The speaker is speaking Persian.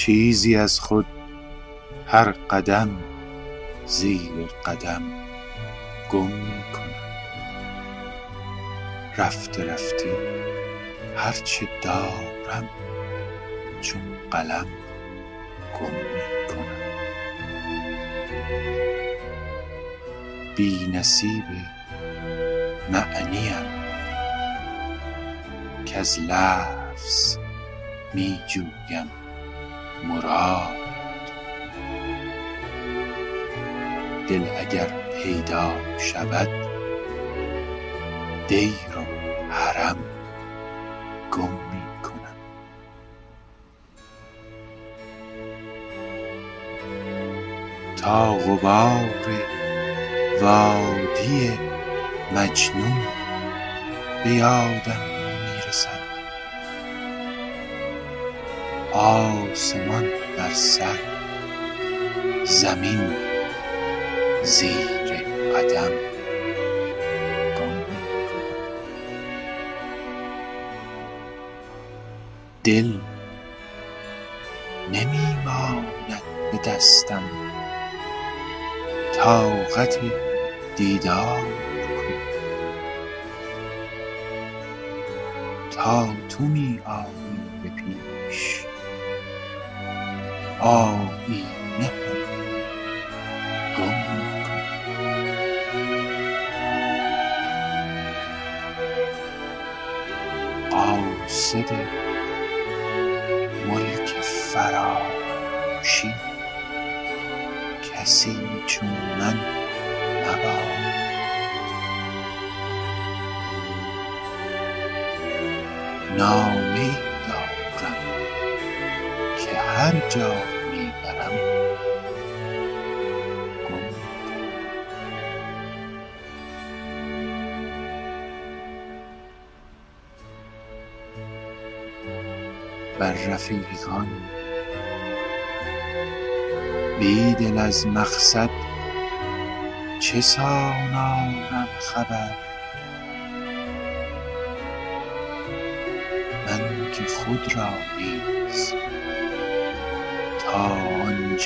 چیزی از خود هر قدم زیر قدم گم می کنم. رفته رفته هر چه دارم چون قلم گم می کنم بی نصیب معنیم کز لفظ می جویم مراد. دل اگر پیدا شود دیر و حرم گم می کنم. تا غبار وادی مجنون به یادم آسمان بر سر زمین زیر قدم. گم دل نمی ماند به دستم طاقت دیدار تا تو می آیی به پیش آیینه هم گم کنم قاصد ملک فراموشی کسی چون من مباد نامه هر جا می بر رفیقان بیدل از مقصد چسان آرم خبر؟ من که خود را نیز How on